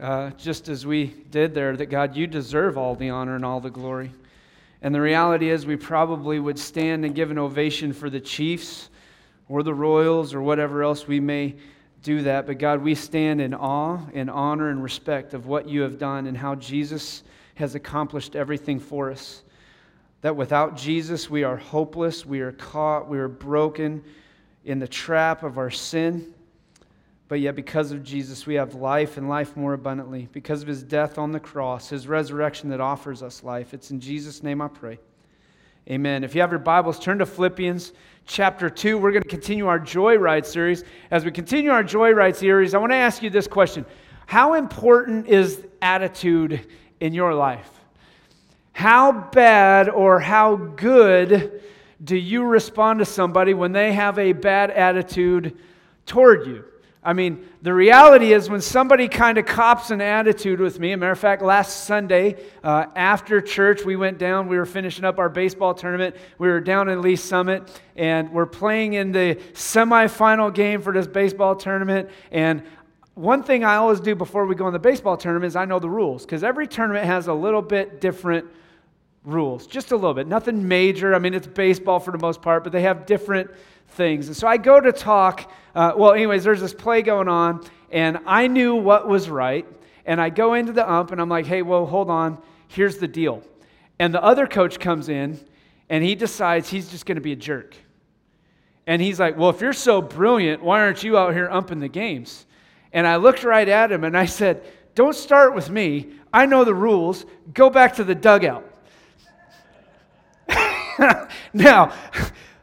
uh, just as we did there, that God, you deserve all the honor and all the glory. And the reality is, we probably would stand and give an ovation for the Chiefs or the Royals or whatever else we may do that. But God, we stand in awe and honor and respect of what you have done and how Jesus has accomplished everything for us. That without Jesus, we are hopeless, we are caught, we are broken in the trap of our sin. But yet, because of Jesus, we have life and life more abundantly. Because of his death on the cross, his resurrection that offers us life. It's in Jesus' name I pray. Amen. If you have your Bibles, turn to Philippians chapter 2. We're going to continue our Joyride series. As we continue our Joyride series, I want to ask you this question How important is attitude in your life? How bad or how good do you respond to somebody when they have a bad attitude toward you? I mean, the reality is when somebody kind of cops an attitude with me, a matter of fact, last Sunday uh, after church, we went down, we were finishing up our baseball tournament. We were down in Lee Summit, and we're playing in the semifinal game for this baseball tournament. And one thing I always do before we go in the baseball tournament is I know the rules, because every tournament has a little bit different rules, just a little bit. Nothing major. I mean, it's baseball for the most part, but they have different things. And so I go to talk. Uh, well, anyways, there's this play going on, and I knew what was right. And I go into the ump, and I'm like, hey, well, hold on. Here's the deal. And the other coach comes in, and he decides he's just going to be a jerk. And he's like, well, if you're so brilliant, why aren't you out here umping the games? And I looked right at him, and I said, don't start with me. I know the rules. Go back to the dugout. now,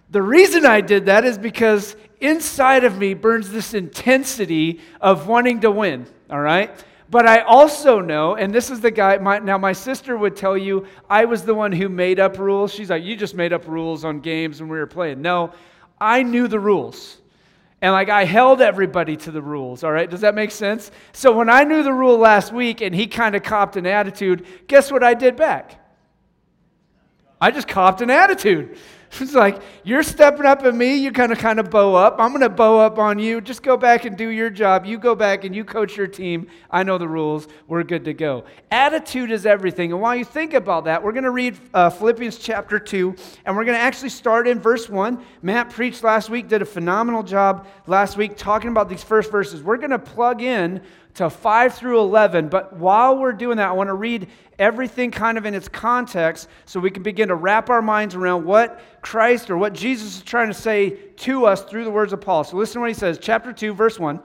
the reason I did that is because inside of me burns this intensity of wanting to win, all right? But I also know, and this is the guy, my, now my sister would tell you I was the one who made up rules. She's like, You just made up rules on games when we were playing. No, I knew the rules. And like I held everybody to the rules, all right? Does that make sense? So when I knew the rule last week and he kind of copped an attitude, guess what I did back? I just copped an attitude. It's like, you're stepping up at me, you kind of kind of bow up. I'm going to bow up on you. Just go back and do your job. You go back and you coach your team. I know the rules. We're good to go. Attitude is everything. And while you think about that, we're going to read uh, Philippians chapter 2, and we're going to actually start in verse 1. Matt preached last week, did a phenomenal job last week talking about these first verses. We're going to plug in to 5 through 11. But while we're doing that, I want to read everything kind of in its context so we can begin to wrap our minds around what Christ or what Jesus is trying to say to us through the words of Paul. So listen to what he says, chapter 2, verse 1.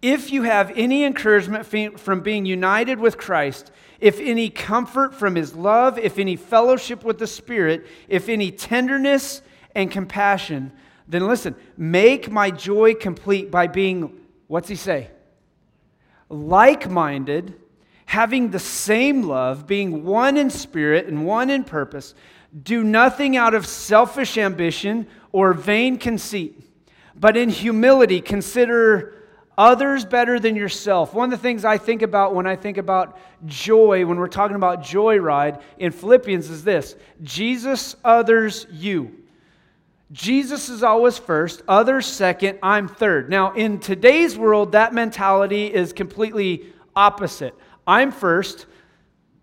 If you have any encouragement from being united with Christ, if any comfort from his love, if any fellowship with the Spirit, if any tenderness and compassion, then listen, make my joy complete by being, what's he say? Like minded, having the same love, being one in spirit and one in purpose. Do nothing out of selfish ambition or vain conceit, but in humility consider others better than yourself. One of the things I think about when I think about joy, when we're talking about joyride in Philippians, is this Jesus, others, you. Jesus is always first, others second, I'm third. Now, in today's world, that mentality is completely opposite. I'm first,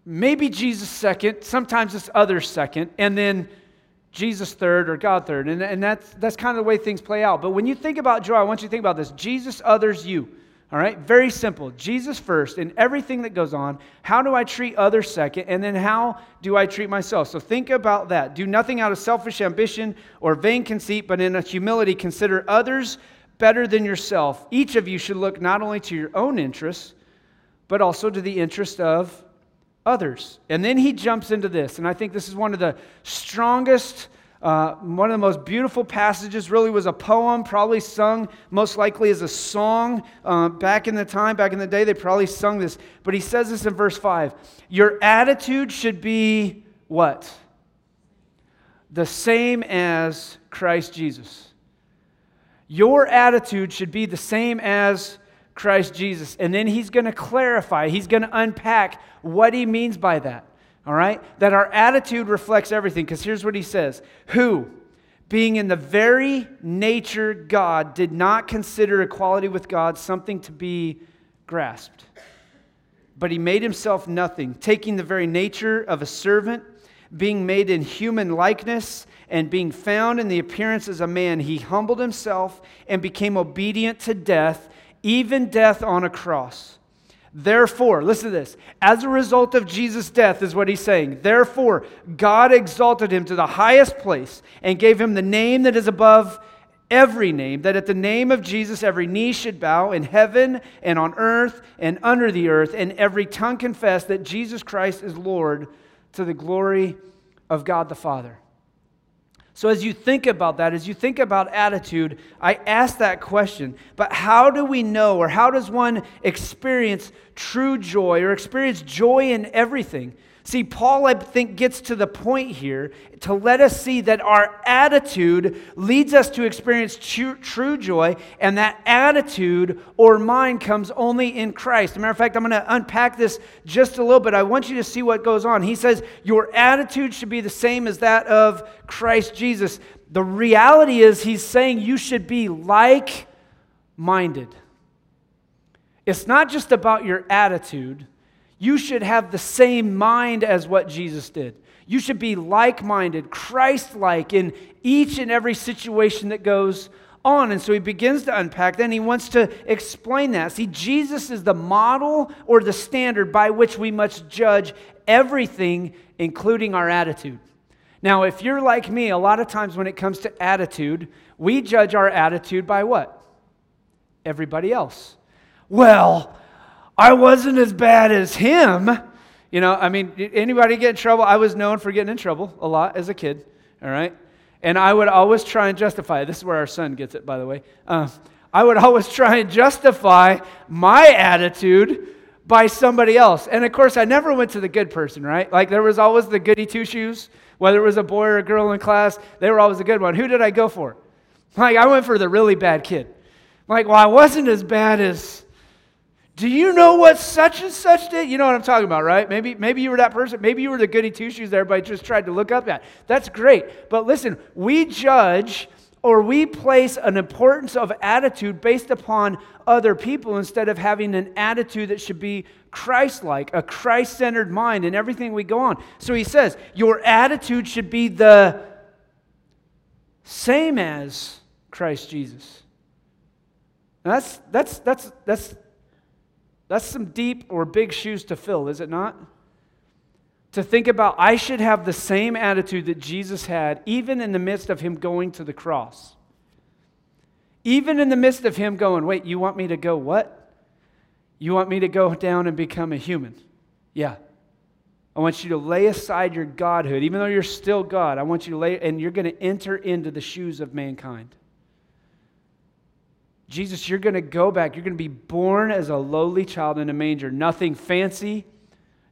maybe Jesus second, sometimes it's others second, and then Jesus third or God third. And, and that's, that's kind of the way things play out. But when you think about joy, I want you to think about this Jesus, others, you. All right, very simple. Jesus first in everything that goes on. How do I treat others second? And then how do I treat myself? So think about that. Do nothing out of selfish ambition or vain conceit, but in a humility consider others better than yourself. Each of you should look not only to your own interests, but also to the interest of others. And then he jumps into this, and I think this is one of the strongest uh, one of the most beautiful passages really was a poem, probably sung most likely as a song uh, back in the time, back in the day. They probably sung this. But he says this in verse 5 Your attitude should be what? The same as Christ Jesus. Your attitude should be the same as Christ Jesus. And then he's going to clarify, he's going to unpack what he means by that all right? That our attitude reflects everything. Because here's what he says Who, being in the very nature God, did not consider equality with God something to be grasped. But he made himself nothing, taking the very nature of a servant, being made in human likeness, and being found in the appearance as a man, he humbled himself and became obedient to death, even death on a cross. Therefore, listen to this. As a result of Jesus' death, is what he's saying. Therefore, God exalted him to the highest place and gave him the name that is above every name, that at the name of Jesus every knee should bow in heaven and on earth and under the earth, and every tongue confess that Jesus Christ is Lord to the glory of God the Father. So, as you think about that, as you think about attitude, I ask that question. But how do we know, or how does one experience true joy or experience joy in everything? See, Paul, I think, gets to the point here to let us see that our attitude leads us to experience true, true joy, and that attitude or mind comes only in Christ. Matter of fact, I'm going to unpack this just a little bit. I want you to see what goes on. He says, Your attitude should be the same as that of Christ Jesus. The reality is, he's saying you should be like minded. It's not just about your attitude you should have the same mind as what Jesus did. You should be like minded, Christ like in each and every situation that goes on. And so he begins to unpack and he wants to explain that. See, Jesus is the model or the standard by which we must judge everything, including our attitude. Now, if you're like me, a lot of times when it comes to attitude, we judge our attitude by what? Everybody else. Well, I wasn't as bad as him. You know, I mean, anybody get in trouble? I was known for getting in trouble a lot as a kid, all right? And I would always try and justify This is where our son gets it, by the way. Uh, I would always try and justify my attitude by somebody else. And of course, I never went to the good person, right? Like there was always the goody two shoes, whether it was a boy or a girl in class, they were always a good one. Who did I go for? Like I went for the really bad kid. Like, well, I wasn't as bad as do you know what such and such did? You know what I'm talking about, right? Maybe, maybe you were that person. Maybe you were the goody two shoes that everybody just tried to look up at. That's great. But listen, we judge or we place an importance of attitude based upon other people instead of having an attitude that should be Christ like, a Christ centered mind in everything we go on. So he says, Your attitude should be the same as Christ Jesus. That's, that's, that's, that's that's some deep or big shoes to fill, is it not? To think about, I should have the same attitude that Jesus had, even in the midst of him going to the cross. Even in the midst of him going, wait, you want me to go what? You want me to go down and become a human? Yeah. I want you to lay aside your godhood, even though you're still God. I want you to lay, and you're going to enter into the shoes of mankind. Jesus, you're going to go back. You're going to be born as a lowly child in a manger. Nothing fancy,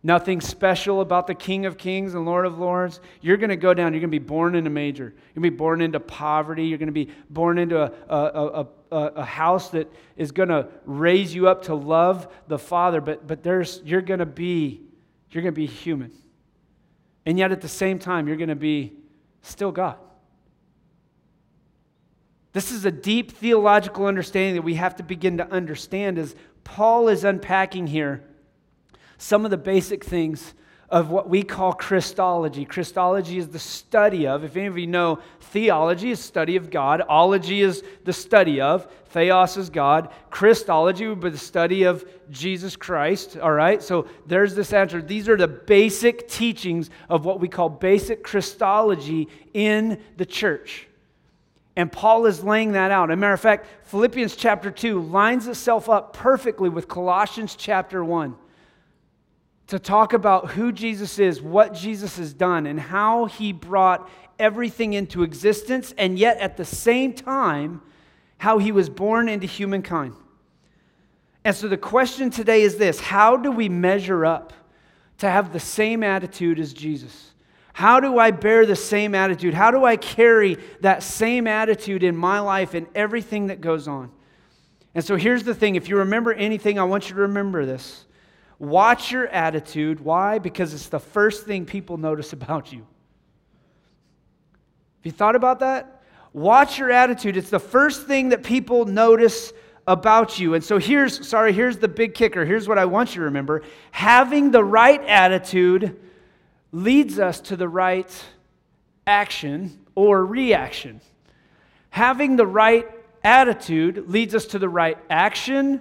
nothing special about the King of Kings and Lord of Lords. You're going to go down. You're going to be born in a manger. You're going to be born into poverty. You're going to be born into a, a, a, a house that is going to raise you up to love the Father. But, but there's, you're going to be, you're going to be human. And yet at the same time, you're going to be still God. This is a deep theological understanding that we have to begin to understand as Paul is unpacking here some of the basic things of what we call Christology. Christology is the study of, if any of you know, theology is study of God, ology is the study of, theos is God, Christology would be the study of Jesus Christ, all right? So there's this answer. These are the basic teachings of what we call basic Christology in the church. And Paul is laying that out. As a matter of fact, Philippians chapter 2 lines itself up perfectly with Colossians chapter 1 to talk about who Jesus is, what Jesus has done, and how he brought everything into existence, and yet at the same time, how he was born into humankind. And so the question today is this How do we measure up to have the same attitude as Jesus? How do I bear the same attitude? How do I carry that same attitude in my life and everything that goes on? And so here's the thing if you remember anything, I want you to remember this. Watch your attitude. Why? Because it's the first thing people notice about you. Have you thought about that? Watch your attitude. It's the first thing that people notice about you. And so here's, sorry, here's the big kicker. Here's what I want you to remember. Having the right attitude leads us to the right action or reaction. Having the right attitude leads us to the right action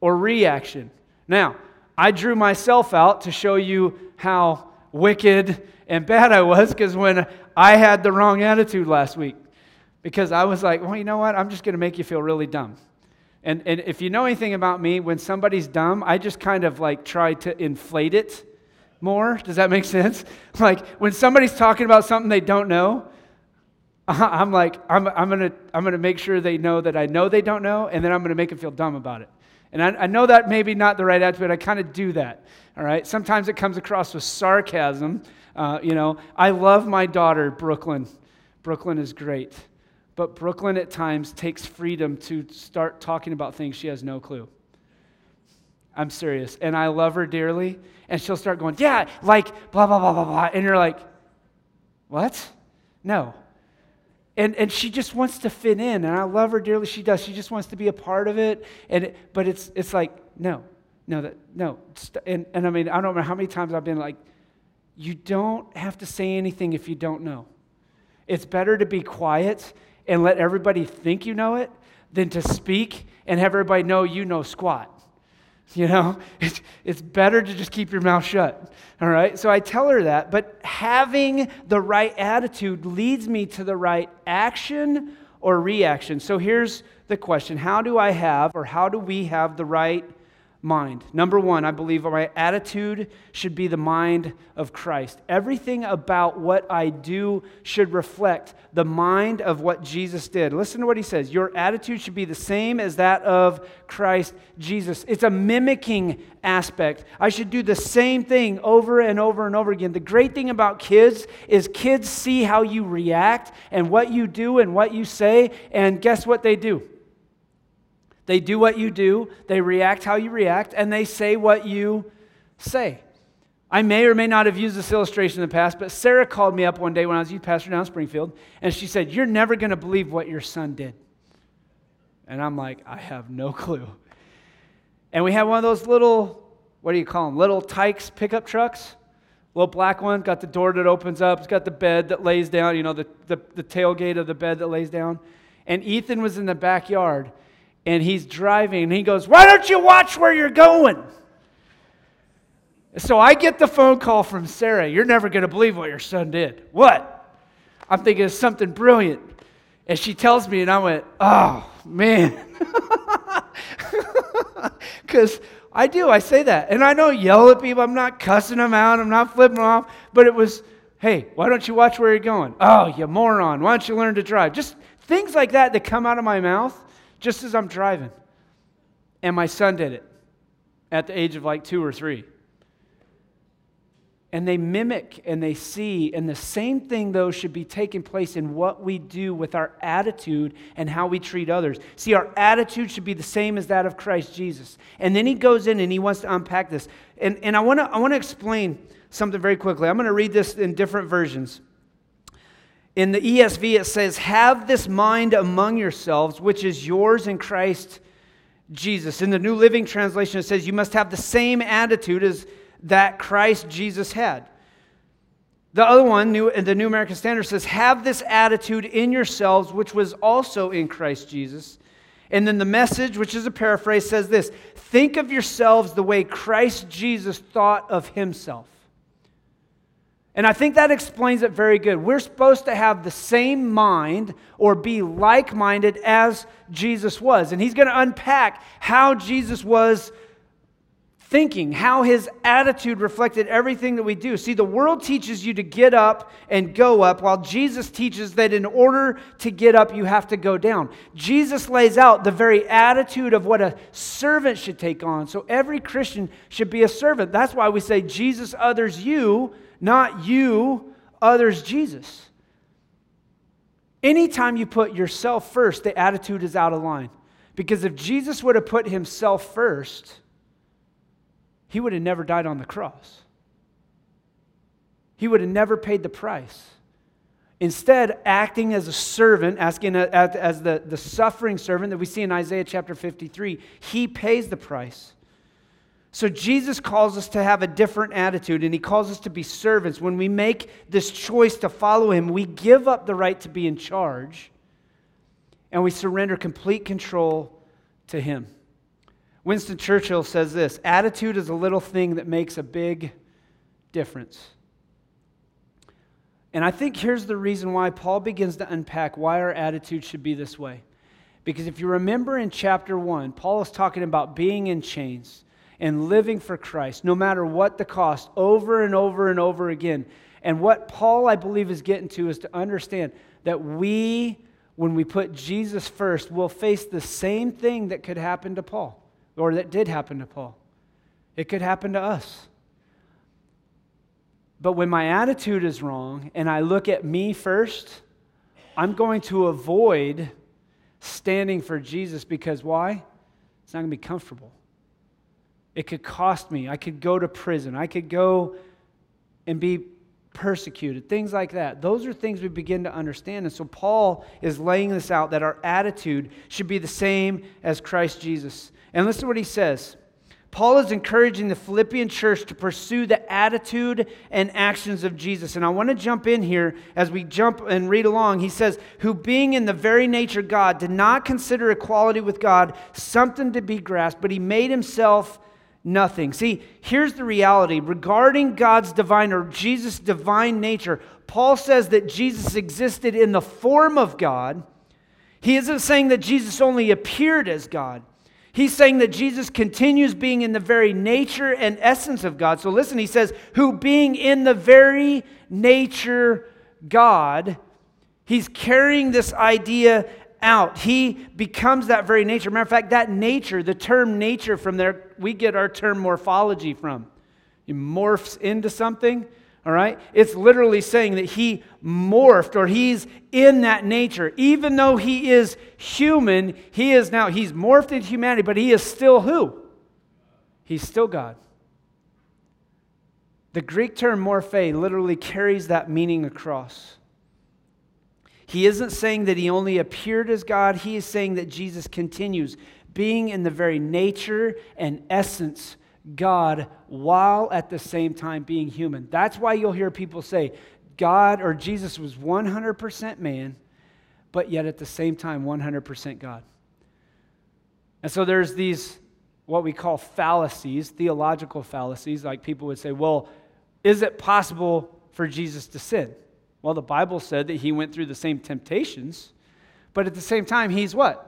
or reaction. Now, I drew myself out to show you how wicked and bad I was because when I had the wrong attitude last week, because I was like, well, you know what? I'm just going to make you feel really dumb. And, and if you know anything about me, when somebody's dumb, I just kind of like try to inflate it more. Does that make sense? Like when somebody's talking about something they don't know, I'm like, I'm, I'm going to I'm gonna make sure they know that I know they don't know, and then I'm going to make them feel dumb about it. And I, I know that maybe not the right attitude, I kind of do that. All right? Sometimes it comes across with sarcasm. Uh, you know, I love my daughter, Brooklyn. Brooklyn is great. But Brooklyn at times takes freedom to start talking about things she has no clue. I'm serious. And I love her dearly. And she'll start going, yeah, like blah, blah, blah, blah, blah. And you're like, what? No. And, and she just wants to fit in. And I love her dearly. She does. She just wants to be a part of it. And it, but it's, it's like, no, no, that, no. And, and I mean, I don't know how many times I've been like, you don't have to say anything if you don't know. It's better to be quiet and let everybody think you know it than to speak and have everybody know you know squat. You know, it's, it's better to just keep your mouth shut. All right? So I tell her that. But having the right attitude leads me to the right action or reaction. So here's the question How do I have, or how do we have the right mind. Number one, I believe my attitude should be the mind of Christ. Everything about what I do should reflect the mind of what Jesus did. Listen to what he says Your attitude should be the same as that of Christ Jesus. It's a mimicking aspect. I should do the same thing over and over and over again. The great thing about kids is kids see how you react and what you do and what you say, and guess what they do? They do what you do, they react how you react, and they say what you say. I may or may not have used this illustration in the past, but Sarah called me up one day when I was youth pastor down in Springfield, and she said, You're never going to believe what your son did. And I'm like, I have no clue. And we had one of those little, what do you call them? Little Tikes pickup trucks. Little black one, got the door that opens up, it's got the bed that lays down, you know, the, the, the tailgate of the bed that lays down. And Ethan was in the backyard, and he's driving and he goes, Why don't you watch where you're going? So I get the phone call from Sarah. You're never going to believe what your son did. What? I'm thinking it's something brilliant. And she tells me, and I went, Oh, man. Because I do, I say that. And I don't yell at people. I'm not cussing them out. I'm not flipping them off. But it was, Hey, why don't you watch where you're going? Oh, you moron. Why don't you learn to drive? Just things like that that come out of my mouth just as I'm driving. And my son did it at the age of like two or three. And they mimic and they see, and the same thing, though, should be taking place in what we do with our attitude and how we treat others. See, our attitude should be the same as that of Christ Jesus. And then he goes in and he wants to unpack this. And, and I want to I wanna explain something very quickly. I'm going to read this in different versions. In the ESV, it says, Have this mind among yourselves, which is yours in Christ Jesus. In the New Living Translation, it says, You must have the same attitude as that Christ Jesus had. The other one, new, the New American Standard, says, Have this attitude in yourselves, which was also in Christ Jesus. And then the message, which is a paraphrase, says this Think of yourselves the way Christ Jesus thought of himself. And I think that explains it very good. We're supposed to have the same mind or be like minded as Jesus was. And he's going to unpack how Jesus was thinking, how his attitude reflected everything that we do. See, the world teaches you to get up and go up, while Jesus teaches that in order to get up, you have to go down. Jesus lays out the very attitude of what a servant should take on. So every Christian should be a servant. That's why we say, Jesus others you not you, others, Jesus. Anytime you put yourself first, the attitude is out of line. Because if Jesus would have put himself first, he would have never died on the cross. He would have never paid the price. Instead, acting as a servant, asking as the, the suffering servant that we see in Isaiah chapter 53, he pays the price. So Jesus calls us to have a different attitude, and he calls us to be servants. When we make this choice to follow him, we give up the right to be in charge, and we surrender complete control to him. Winston Churchill says this attitude is a little thing that makes a big difference. And I think here's the reason why Paul begins to unpack why our attitude should be this way. Because if you remember in chapter 1, Paul is talking about being in chains and living for Christ, no matter what the cost, over and over and over again. And what Paul, I believe, is getting to is to understand that we, when we put Jesus first, will face the same thing that could happen to Paul, or that did happen to Paul. It could happen to us. But when my attitude is wrong and I look at me first, I'm going to avoid standing for Jesus because why? It's not going to be comfortable. It could cost me. I could go to prison. I could go and be persecuted, things like that. Those are things we begin to understand. And so Paul is laying this out that our attitude should be the same as Christ Jesus. And listen to what he says Paul is encouraging the Philippian church to pursue the attitude and actions of Jesus. And I want to jump in here as we jump and read along. He says, Who being in the very nature God, did not consider equality with God something to be grasped, but he made himself nothing. See, here's the reality regarding God's divine or Jesus' divine nature. Paul says that Jesus existed in the form of God. He isn't saying that Jesus only appeared as God. He's saying that Jesus continues being in the very nature and essence of God. So listen, he says, who being in the very nature God, he's carrying this idea out. He becomes that very nature. Matter of fact, that nature, the term nature from there, we get our term morphology from. He morphs into something. All right? It's literally saying that he morphed or he's in that nature. Even though he is human, he is now, he's morphed into humanity, but he is still who? He's still God. The Greek term morphe literally carries that meaning across. He isn't saying that he only appeared as God, he is saying that Jesus continues being in the very nature and essence God while at the same time being human. That's why you'll hear people say God or Jesus was 100% man, but yet at the same time 100% God. And so there's these what we call fallacies, theological fallacies, like people would say, well, is it possible for Jesus to sin? Well, the Bible said that he went through the same temptations, but at the same time, he's what?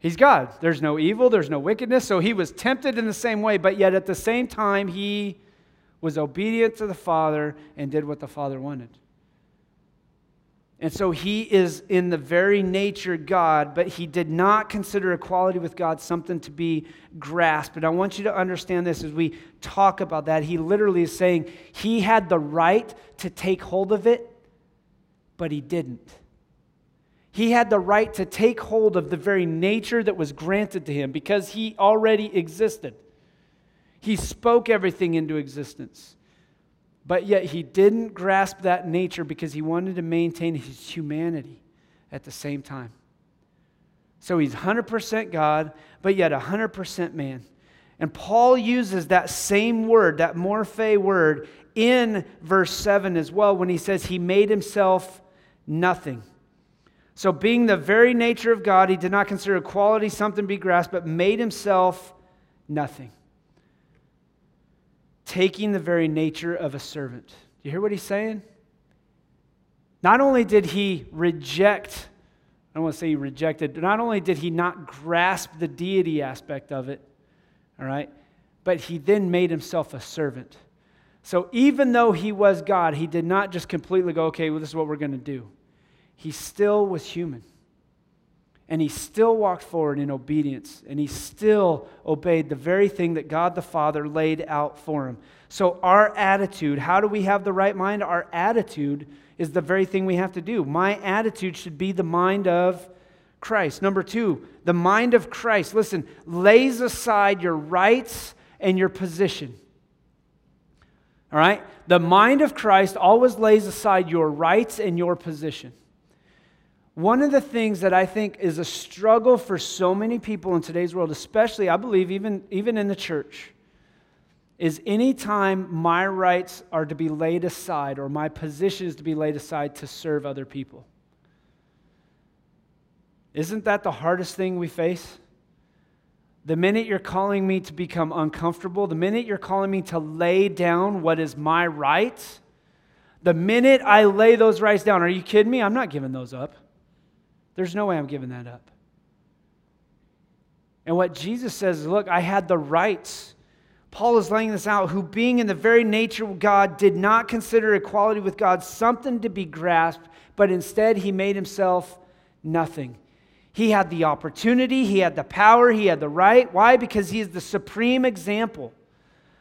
He's God. There's no evil, there's no wickedness. So he was tempted in the same way, but yet at the same time, he was obedient to the Father and did what the Father wanted. And so he is in the very nature God, but he did not consider equality with God something to be grasped. And I want you to understand this as we talk about that. He literally is saying he had the right to take hold of it, but he didn't. He had the right to take hold of the very nature that was granted to him because he already existed. He spoke everything into existence. But yet he didn't grasp that nature because he wanted to maintain his humanity at the same time. So he's 100% God, but yet 100% man. And Paul uses that same word, that morphe word, in verse 7 as well when he says he made himself nothing. So, being the very nature of God, he did not consider equality something to be grasped, but made himself nothing. Taking the very nature of a servant. Do you hear what he's saying? Not only did he reject, I don't want to say he rejected, not only did he not grasp the deity aspect of it, all right, but he then made himself a servant. So even though he was God, he did not just completely go, okay, well, this is what we're going to do he still was human. And he still walked forward in obedience, and he still obeyed the very thing that God the Father laid out for him. So, our attitude, how do we have the right mind? Our attitude is the very thing we have to do. My attitude should be the mind of Christ. Number two, the mind of Christ, listen, lays aside your rights and your position. All right? The mind of Christ always lays aside your rights and your position. One of the things that I think is a struggle for so many people in today's world, especially, I believe, even, even in the church, is anytime my rights are to be laid aside or my position is to be laid aside to serve other people. Isn't that the hardest thing we face? The minute you're calling me to become uncomfortable, the minute you're calling me to lay down what is my right, the minute I lay those rights down, are you kidding me? I'm not giving those up. There's no way I'm giving that up. And what Jesus says is look, I had the rights. Paul is laying this out, who being in the very nature of God did not consider equality with God something to be grasped, but instead he made himself nothing. He had the opportunity, he had the power, he had the right. Why? Because he is the supreme example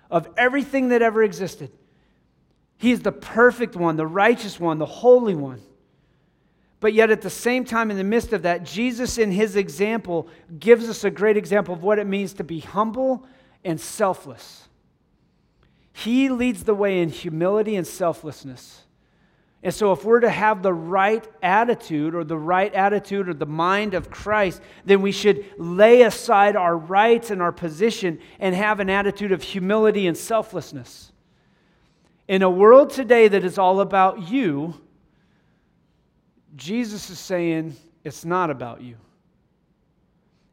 of everything that ever existed. He is the perfect one, the righteous one, the holy one. But yet, at the same time, in the midst of that, Jesus, in his example, gives us a great example of what it means to be humble and selfless. He leads the way in humility and selflessness. And so, if we're to have the right attitude or the right attitude or the mind of Christ, then we should lay aside our rights and our position and have an attitude of humility and selflessness. In a world today that is all about you, Jesus is saying it's not about you.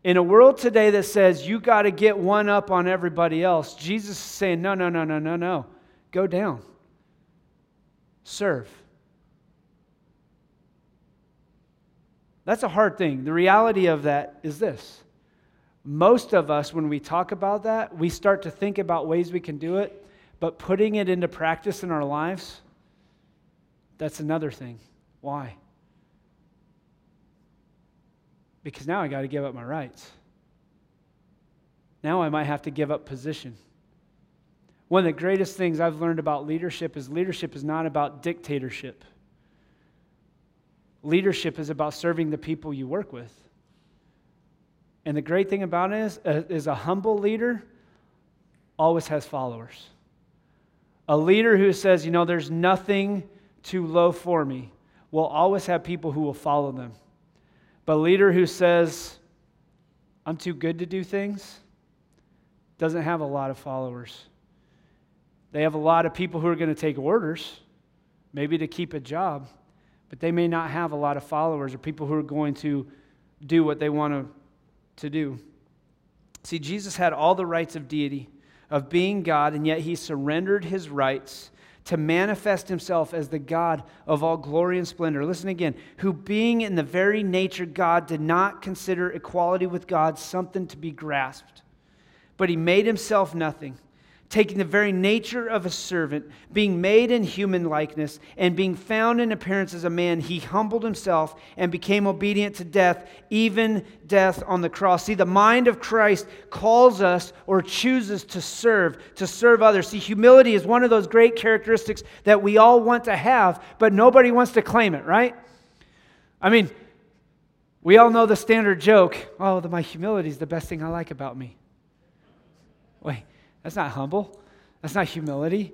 In a world today that says you got to get one up on everybody else, Jesus is saying, no, no, no, no, no, no. Go down. Serve. That's a hard thing. The reality of that is this most of us, when we talk about that, we start to think about ways we can do it, but putting it into practice in our lives, that's another thing. Why? Because now I got to give up my rights. Now I might have to give up position. One of the greatest things I've learned about leadership is leadership is not about dictatorship. Leadership is about serving the people you work with. And the great thing about it is, uh, is a humble leader always has followers. A leader who says, you know, there's nothing too low for me, will always have people who will follow them. But a leader who says, I'm too good to do things, doesn't have a lot of followers. They have a lot of people who are going to take orders, maybe to keep a job, but they may not have a lot of followers or people who are going to do what they want to, to do. See, Jesus had all the rights of deity, of being God, and yet he surrendered his rights to manifest himself as the God of all glory and splendor. Listen again, who being in the very nature God did not consider equality with God something to be grasped, but he made himself nothing taking the very nature of a servant, being made in human likeness, and being found in appearance as a man, he humbled himself and became obedient to death, even death on the cross. See, the mind of Christ calls us or chooses to serve, to serve others. See, humility is one of those great characteristics that we all want to have, but nobody wants to claim it, right? I mean, we all know the standard joke oh, my humility is the best thing I like about me. Wait. That's not humble. That's not humility.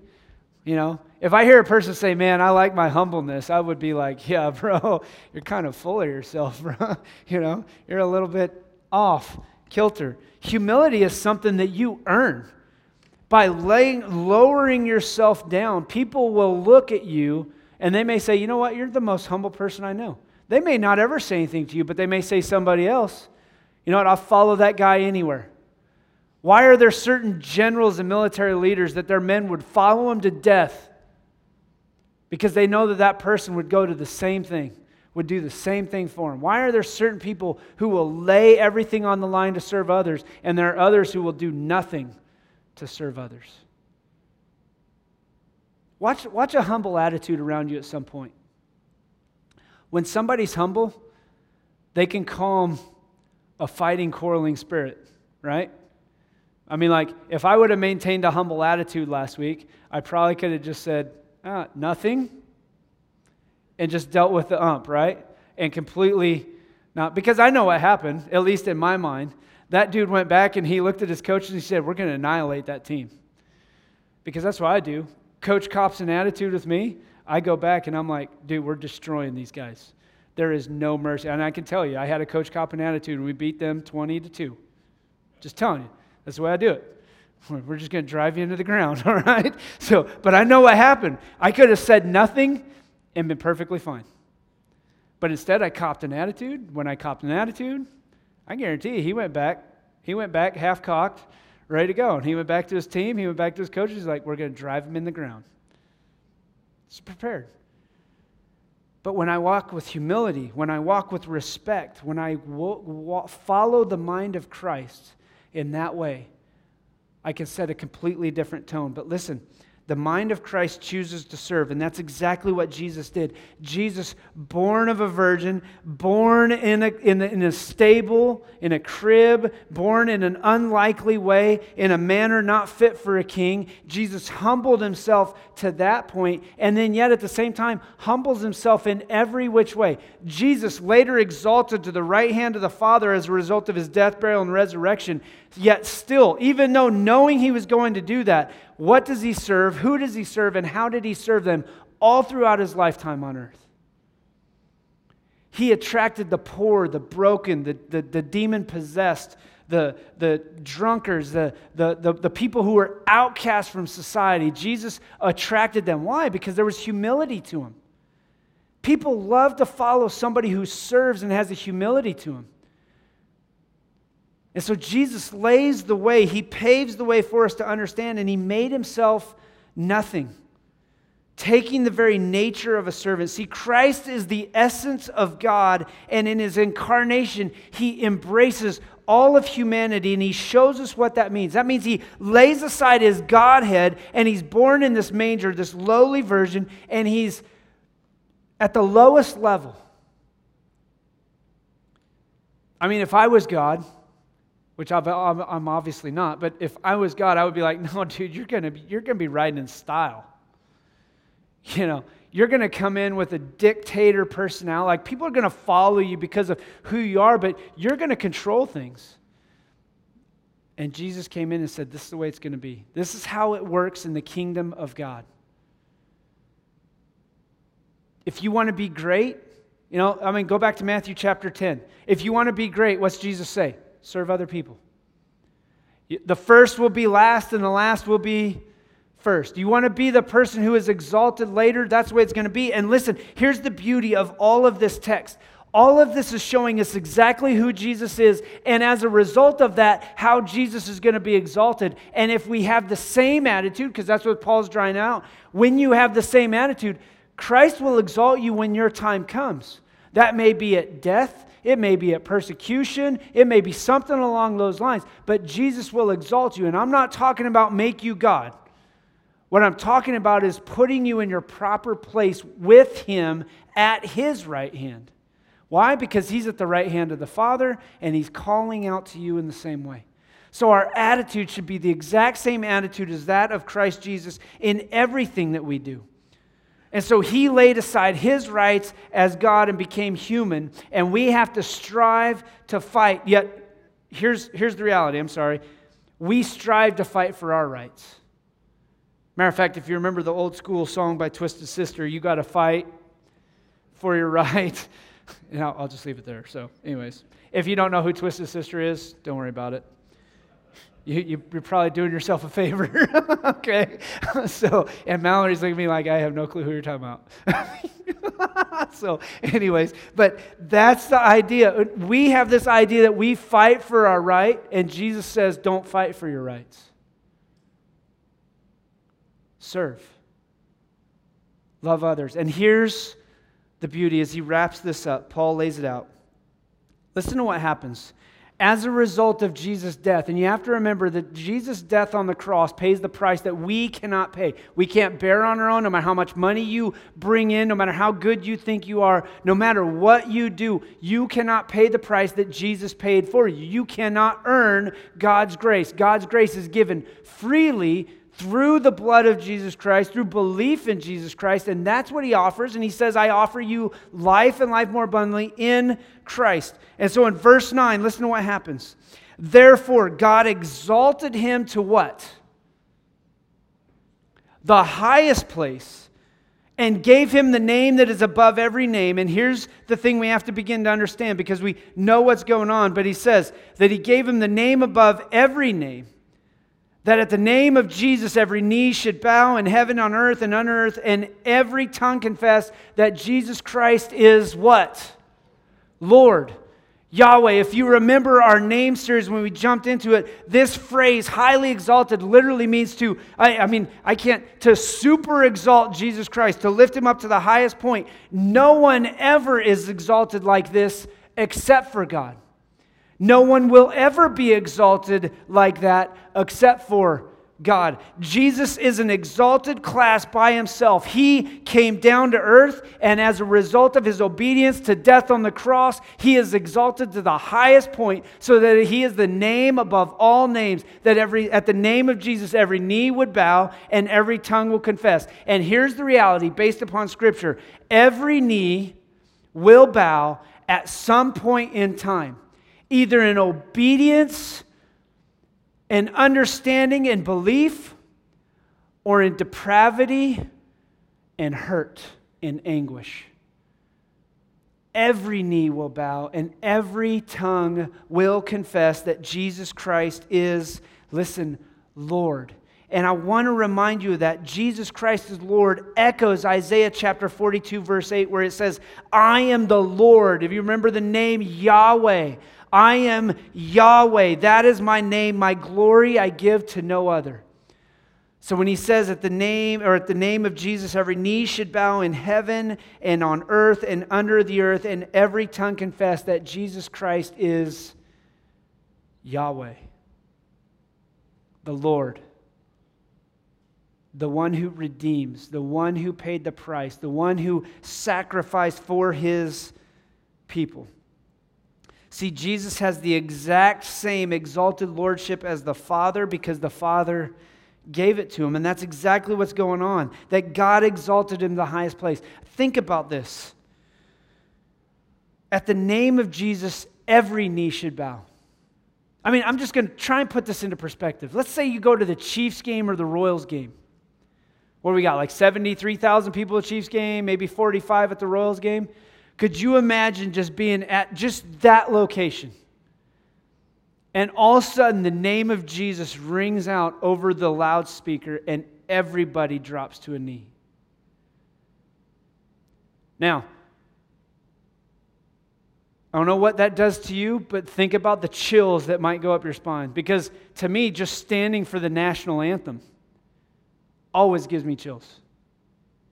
You know, if I hear a person say, Man, I like my humbleness, I would be like, Yeah, bro, you're kind of full of yourself, bro. you know, you're a little bit off kilter. Humility is something that you earn. By laying, lowering yourself down, people will look at you and they may say, You know what? You're the most humble person I know. They may not ever say anything to you, but they may say somebody else. You know what? I'll follow that guy anywhere. Why are there certain generals and military leaders that their men would follow them to death? Because they know that that person would go to the same thing, would do the same thing for them. Why are there certain people who will lay everything on the line to serve others, and there are others who will do nothing to serve others? Watch, watch a humble attitude around you at some point. When somebody's humble, they can calm a fighting, quarreling spirit, right? I mean, like, if I would have maintained a humble attitude last week, I probably could have just said, ah, nothing, and just dealt with the ump, right? And completely not, because I know what happened, at least in my mind. That dude went back and he looked at his coach and he said, We're going to annihilate that team. Because that's what I do. coach cops an attitude with me, I go back and I'm like, dude, we're destroying these guys. There is no mercy. And I can tell you, I had a coach cop an attitude and we beat them 20 to 2. Just telling you. That's the way I do it. We're just going to drive you into the ground, all right? So, but I know what happened. I could have said nothing and been perfectly fine. But instead, I copped an attitude. When I copped an attitude, I guarantee you, he went back. He went back half cocked, ready to go. And he went back to his team. He went back to his coaches. He's like, we're going to drive him in the ground. He's prepared. But when I walk with humility, when I walk with respect, when I follow the mind of Christ in that way, I can set a completely different tone. But listen, the mind of Christ chooses to serve, and that's exactly what Jesus did. Jesus, born of a virgin, born in a, in a, in a stable, in a crib, born in an unlikely way, in a manner not fit for a king. Jesus humbled himself to that point, and then yet at the same time, humbles himself in every which way. Jesus, later exalted to the right hand of the Father as a result of his death, burial, and resurrection, yet still, even though knowing he was going to do that, what does he serve? Who does he serve? And how did he serve them all throughout his lifetime on earth? He attracted the poor, the broken, the, the, the demon possessed, the, the drunkards, the, the, the, the people who were outcast from society. Jesus attracted them. Why? Because there was humility to him. People love to follow somebody who serves and has a humility to him. And so Jesus lays the way, he paves the way for us to understand, and he made himself nothing, taking the very nature of a servant. See, Christ is the essence of God, and in his incarnation, he embraces all of humanity and he shows us what that means. That means he lays aside his Godhead and he's born in this manger, this lowly version, and he's at the lowest level. I mean, if I was God, which I'm obviously not. But if I was God, I would be like, no, dude, you're to be, you're to be riding in style. You know, you're to come in with a dictator personality. Like people are to follow you because of who you are, but you're to control things. And Jesus came in and said, This is the way it's going to be. This is how it works in the kingdom of God. If you want to be great, you know, I mean, go back to Matthew chapter 10. If you want to be great, what's Jesus say? Serve other people. The first will be last, and the last will be first. You want to be the person who is exalted later? That's the way it's going to be. And listen, here's the beauty of all of this text. All of this is showing us exactly who Jesus is, and as a result of that, how Jesus is going to be exalted. And if we have the same attitude, because that's what Paul's drawing out, when you have the same attitude, Christ will exalt you when your time comes. That may be at death, it may be a persecution. It may be something along those lines. But Jesus will exalt you. And I'm not talking about make you God. What I'm talking about is putting you in your proper place with Him at His right hand. Why? Because He's at the right hand of the Father and He's calling out to you in the same way. So our attitude should be the exact same attitude as that of Christ Jesus in everything that we do. And so he laid aside his rights as God and became human, and we have to strive to fight. Yet, here's, here's the reality I'm sorry. We strive to fight for our rights. Matter of fact, if you remember the old school song by Twisted Sister, you got to fight for your right. I'll just leave it there. So, anyways, if you don't know who Twisted Sister is, don't worry about it you, are probably doing yourself a favor. okay? so, and Mallory's looking at me like, I have no clue who you're talking about. so, anyways, but that's the idea. We have this idea that we fight for our right, and Jesus says, don't fight for your rights. Serve. Love others. And here's the beauty as he wraps this up. Paul lays it out. Listen to what happens as a result of Jesus' death. And you have to remember that Jesus' death on the cross pays the price that we cannot pay. We can't bear on our own, no matter how much money you bring in, no matter how good you think you are, no matter what you do, you cannot pay the price that Jesus paid for you. You cannot earn God's grace. God's grace is given freely through the blood of Jesus Christ, through belief in Jesus Christ. And that's what he offers. And he says, I offer you life and life more abundantly in Christ. And so in verse 9, listen to what happens. Therefore, God exalted him to what? the highest place, and gave him the name that is above every name. And here's the thing we have to begin to understand because we know what's going on, but he says that he gave him the name above every name. That at the name of Jesus, every knee should bow in heaven, on earth, and on earth, and every tongue confess that Jesus Christ is what? Lord. Yahweh. If you remember our name series when we jumped into it, this phrase, highly exalted, literally means to, I, I, mean, I can't, to super exalt Jesus Christ, to lift him up to the highest point. No one ever is exalted like this except for God. No one will ever be exalted like that except for God. Jesus is an exalted class by himself. He came down to earth, and as a result of his obedience to death on the cross, he is exalted to the highest point so that he is the name above all names, that every, at the name of Jesus, every knee would bow and every tongue will confess. And here's the reality based upon Scripture every knee will bow at some point in time, either in obedience and understanding and belief, or in depravity and hurt and anguish. Every knee will bow and every tongue will confess that Jesus Christ is, listen, Lord. And I want to remind you that Jesus Christ is Lord echoes Isaiah chapter 42, verse 8, where it says, I am the Lord. If you remember the name Yahweh, I am Yahweh. That is my name. My glory I give to no other. So when he says at the name or at the name of Jesus every knee should bow in heaven and on earth and under the earth and every tongue confess that Jesus Christ is Yahweh. The Lord. The one who redeems, the one who paid the price, the one who sacrificed for his people. See, Jesus has the exact same exalted lordship as the Father because the Father gave it to him. And that's exactly what's going on. That God exalted him to the highest place. Think about this. At the name of Jesus, every knee should bow. I mean, I'm just going to try and put this into perspective. Let's say you go to the Chiefs game or the Royals game. What do we got? Like 73,000 people at Chiefs game, maybe 45 at the Royals game. Could you imagine just being at just that location? And all of a sudden, the name of Jesus rings out over the loudspeaker, and everybody drops to a knee. Now, I don't know what that does to you, but think about the chills that might go up your spine. Because to me, just standing for the national anthem always gives me chills.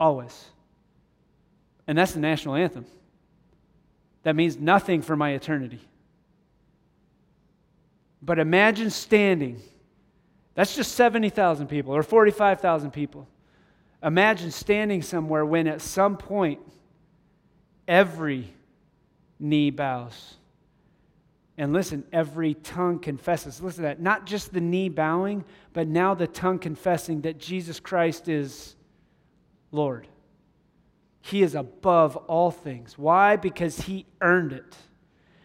Always. And that's the national anthem that means nothing for my eternity. But imagine standing. That's just 70,000 people or 45,000 people. Imagine standing somewhere when at some point every knee bows. And listen, every tongue confesses. Listen to that. Not just the knee bowing, but now the tongue confessing that Jesus Christ is Lord. He is above all things. Why? Because he earned it.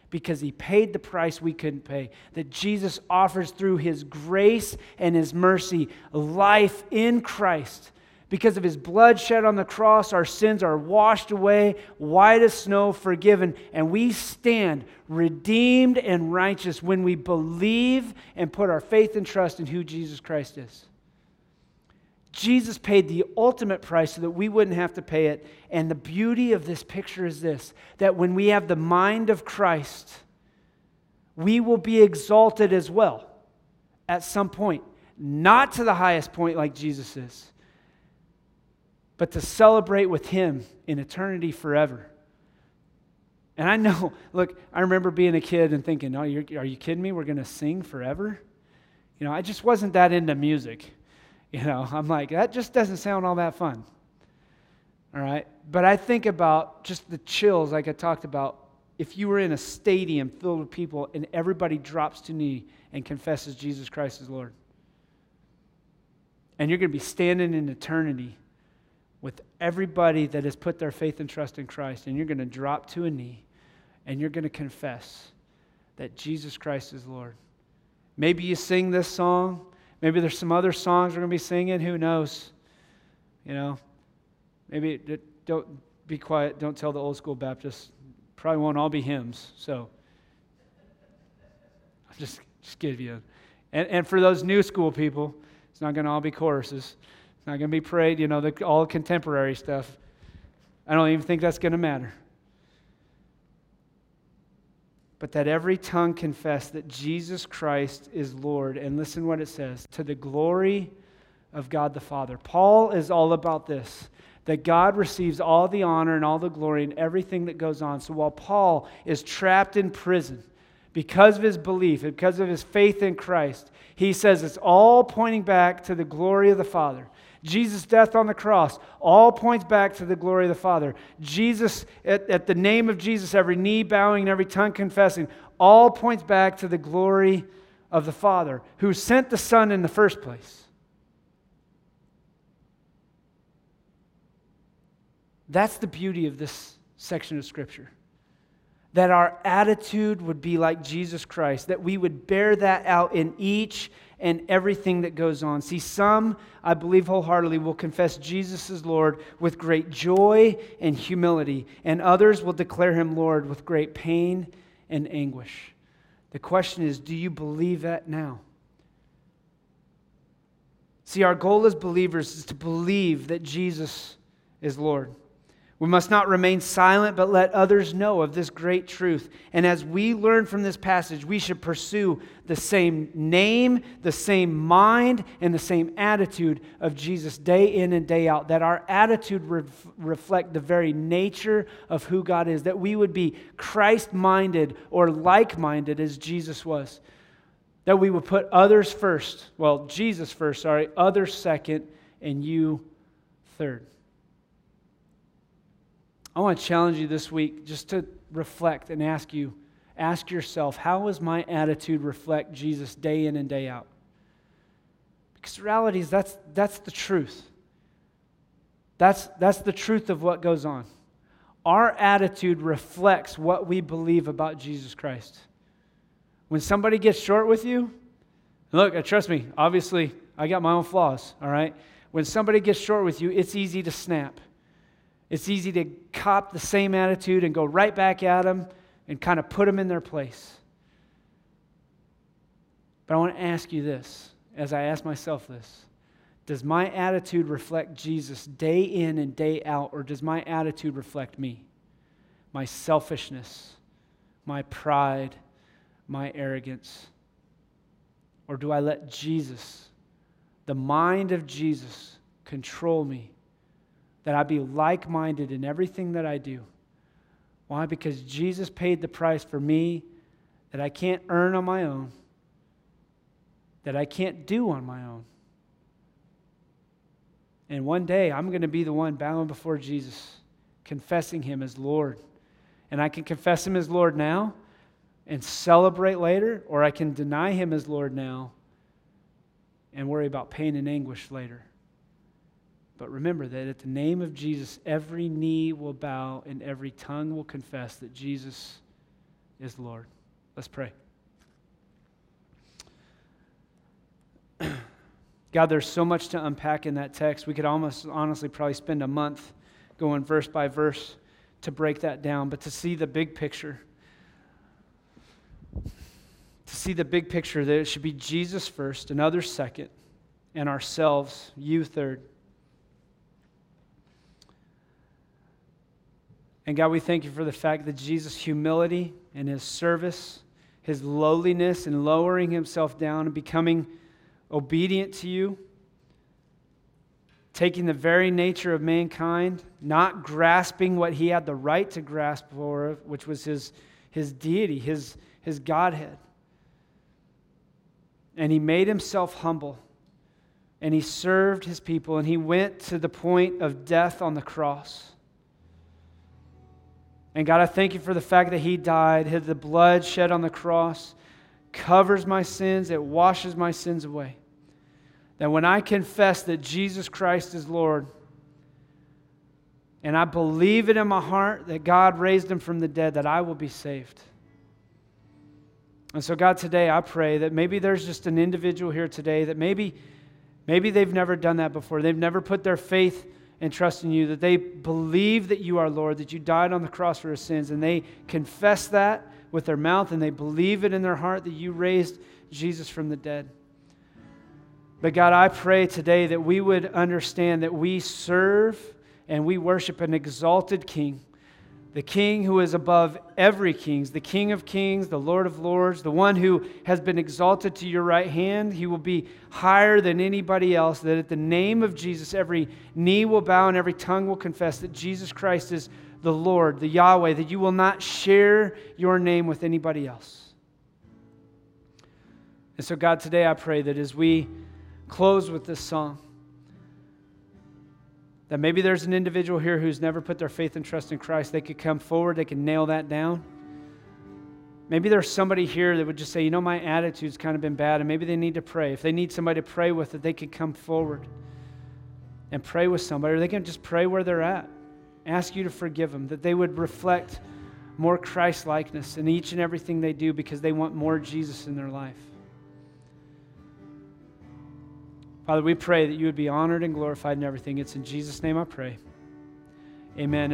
Because he paid the price we couldn't pay. That Jesus offers through his grace and his mercy life in Christ. Because of his blood shed on the cross, our sins are washed away, white as snow, forgiven, and we stand redeemed and righteous when we believe and put our faith and trust in who Jesus Christ is. Jesus paid the ultimate price so that we wouldn't have to pay it. And the beauty of this picture is this that when we have the mind of Christ, we will be exalted as well at some point. Not to the highest point like Jesus is, but to celebrate with Him in eternity forever. And I know, look, I remember being a kid and thinking, oh, are you kidding me? We're going to sing forever? You know, I just wasn't that into music. You know, I'm like, that just doesn't sound all that fun. All right? But I think about just the chills, like I talked about. If you were in a stadium filled with people and everybody drops to knee and confesses Jesus Christ as Lord, and you're going to be standing in eternity with everybody that has put their faith and trust in Christ, and you're going to drop to a knee and you're going to confess that Jesus Christ is Lord. Maybe you sing this song. Maybe there's some other songs we're going to be singing. Who knows? You know, maybe don't be quiet. Don't tell the old school Baptists. Probably won't all be hymns. So I'll just, just give you. And, and for those new school people, it's not going to all be choruses. It's not going to be prayed, you know, the, all contemporary stuff. I don't even think that's going to matter. But that every tongue confess that Jesus Christ is Lord. And listen what it says to the glory of God the Father. Paul is all about this that God receives all the honor and all the glory and everything that goes on. So while Paul is trapped in prison because of his belief, because of his faith in Christ, he says it's all pointing back to the glory of the Father. Jesus' death on the cross all points back to the glory of the Father. Jesus, at, at the name of Jesus, every knee bowing and every tongue confessing, all points back to the glory of the Father who sent the Son in the first place. That's the beauty of this section of Scripture. That our attitude would be like Jesus Christ, that we would bear that out in each and everything that goes on. See, some, I believe wholeheartedly, will confess Jesus as Lord with great joy and humility, and others will declare him Lord with great pain and anguish. The question is do you believe that now? See, our goal as believers is to believe that Jesus is Lord. We must not remain silent, but let others know of this great truth. And as we learn from this passage, we should pursue the same name, the same mind, and the same attitude of Jesus day in and day out. That our attitude re- reflect the very nature of who God is. That we would be Christ minded or like minded as Jesus was. That we would put others first, well, Jesus first, sorry, others second, and you third. I want to challenge you this week just to reflect and ask you, ask yourself, how does my attitude reflect Jesus day in and day out? Because the reality is that's, that's the truth. That's, that's the truth of what goes on. Our attitude reflects what we believe about Jesus Christ. When somebody gets short with you, look, uh, trust me, obviously, I got my own flaws, all right? When somebody gets short with you, it's easy to snap. It's easy to cop the same attitude and go right back at them and kind of put them in their place. But I want to ask you this as I ask myself this Does my attitude reflect Jesus day in and day out, or does my attitude reflect me? My selfishness, my pride, my arrogance? Or do I let Jesus, the mind of Jesus, control me that I be like minded in everything that I do. Why? Because Jesus paid the price for me that I can't earn on my own, that I can't do on my own. And one day I'm going to be the one bowing before Jesus, confessing him as Lord. And I can confess him as Lord now and celebrate later, or I can deny him as Lord now and worry about pain and anguish later. But remember that at the name of Jesus, every knee will bow and every tongue will confess that Jesus is Lord. Let's pray. God, there's so much to unpack in that text. We could almost honestly probably spend a month going verse by verse to break that down, but to see the big picture, to see the big picture that it should be Jesus first, and others second, and ourselves, you third. And God, we thank you for the fact that Jesus' humility and his service, his lowliness and lowering himself down and becoming obedient to you, taking the very nature of mankind, not grasping what he had the right to grasp for, which was his, his deity, his, his Godhead. And he made himself humble and he served his people and he went to the point of death on the cross. And God, I thank you for the fact that He died, the blood shed on the cross, covers my sins, it washes my sins away. That when I confess that Jesus Christ is Lord, and I believe it in my heart that God raised him from the dead, that I will be saved. And so, God, today I pray that maybe there's just an individual here today that maybe Maybe they've never done that before. They've never put their faith and trust in you, that they believe that you are Lord, that you died on the cross for their sins, and they confess that with their mouth and they believe it in their heart that you raised Jesus from the dead. But God, I pray today that we would understand that we serve and we worship an exalted King the king who is above every king, the king of kings, the lord of lords, the one who has been exalted to your right hand. He will be higher than anybody else, that at the name of Jesus, every knee will bow and every tongue will confess that Jesus Christ is the Lord, the Yahweh, that you will not share your name with anybody else. And so, God, today I pray that as we close with this song, that maybe there's an individual here who's never put their faith and trust in Christ. They could come forward, they can nail that down. Maybe there's somebody here that would just say, you know, my attitude's kind of been bad, and maybe they need to pray. If they need somebody to pray with, that they could come forward and pray with somebody, or they can just pray where they're at. Ask you to forgive them, that they would reflect more Christ likeness in each and everything they do because they want more Jesus in their life. Father, we pray that you would be honored and glorified in everything. It's in Jesus' name I pray. Amen.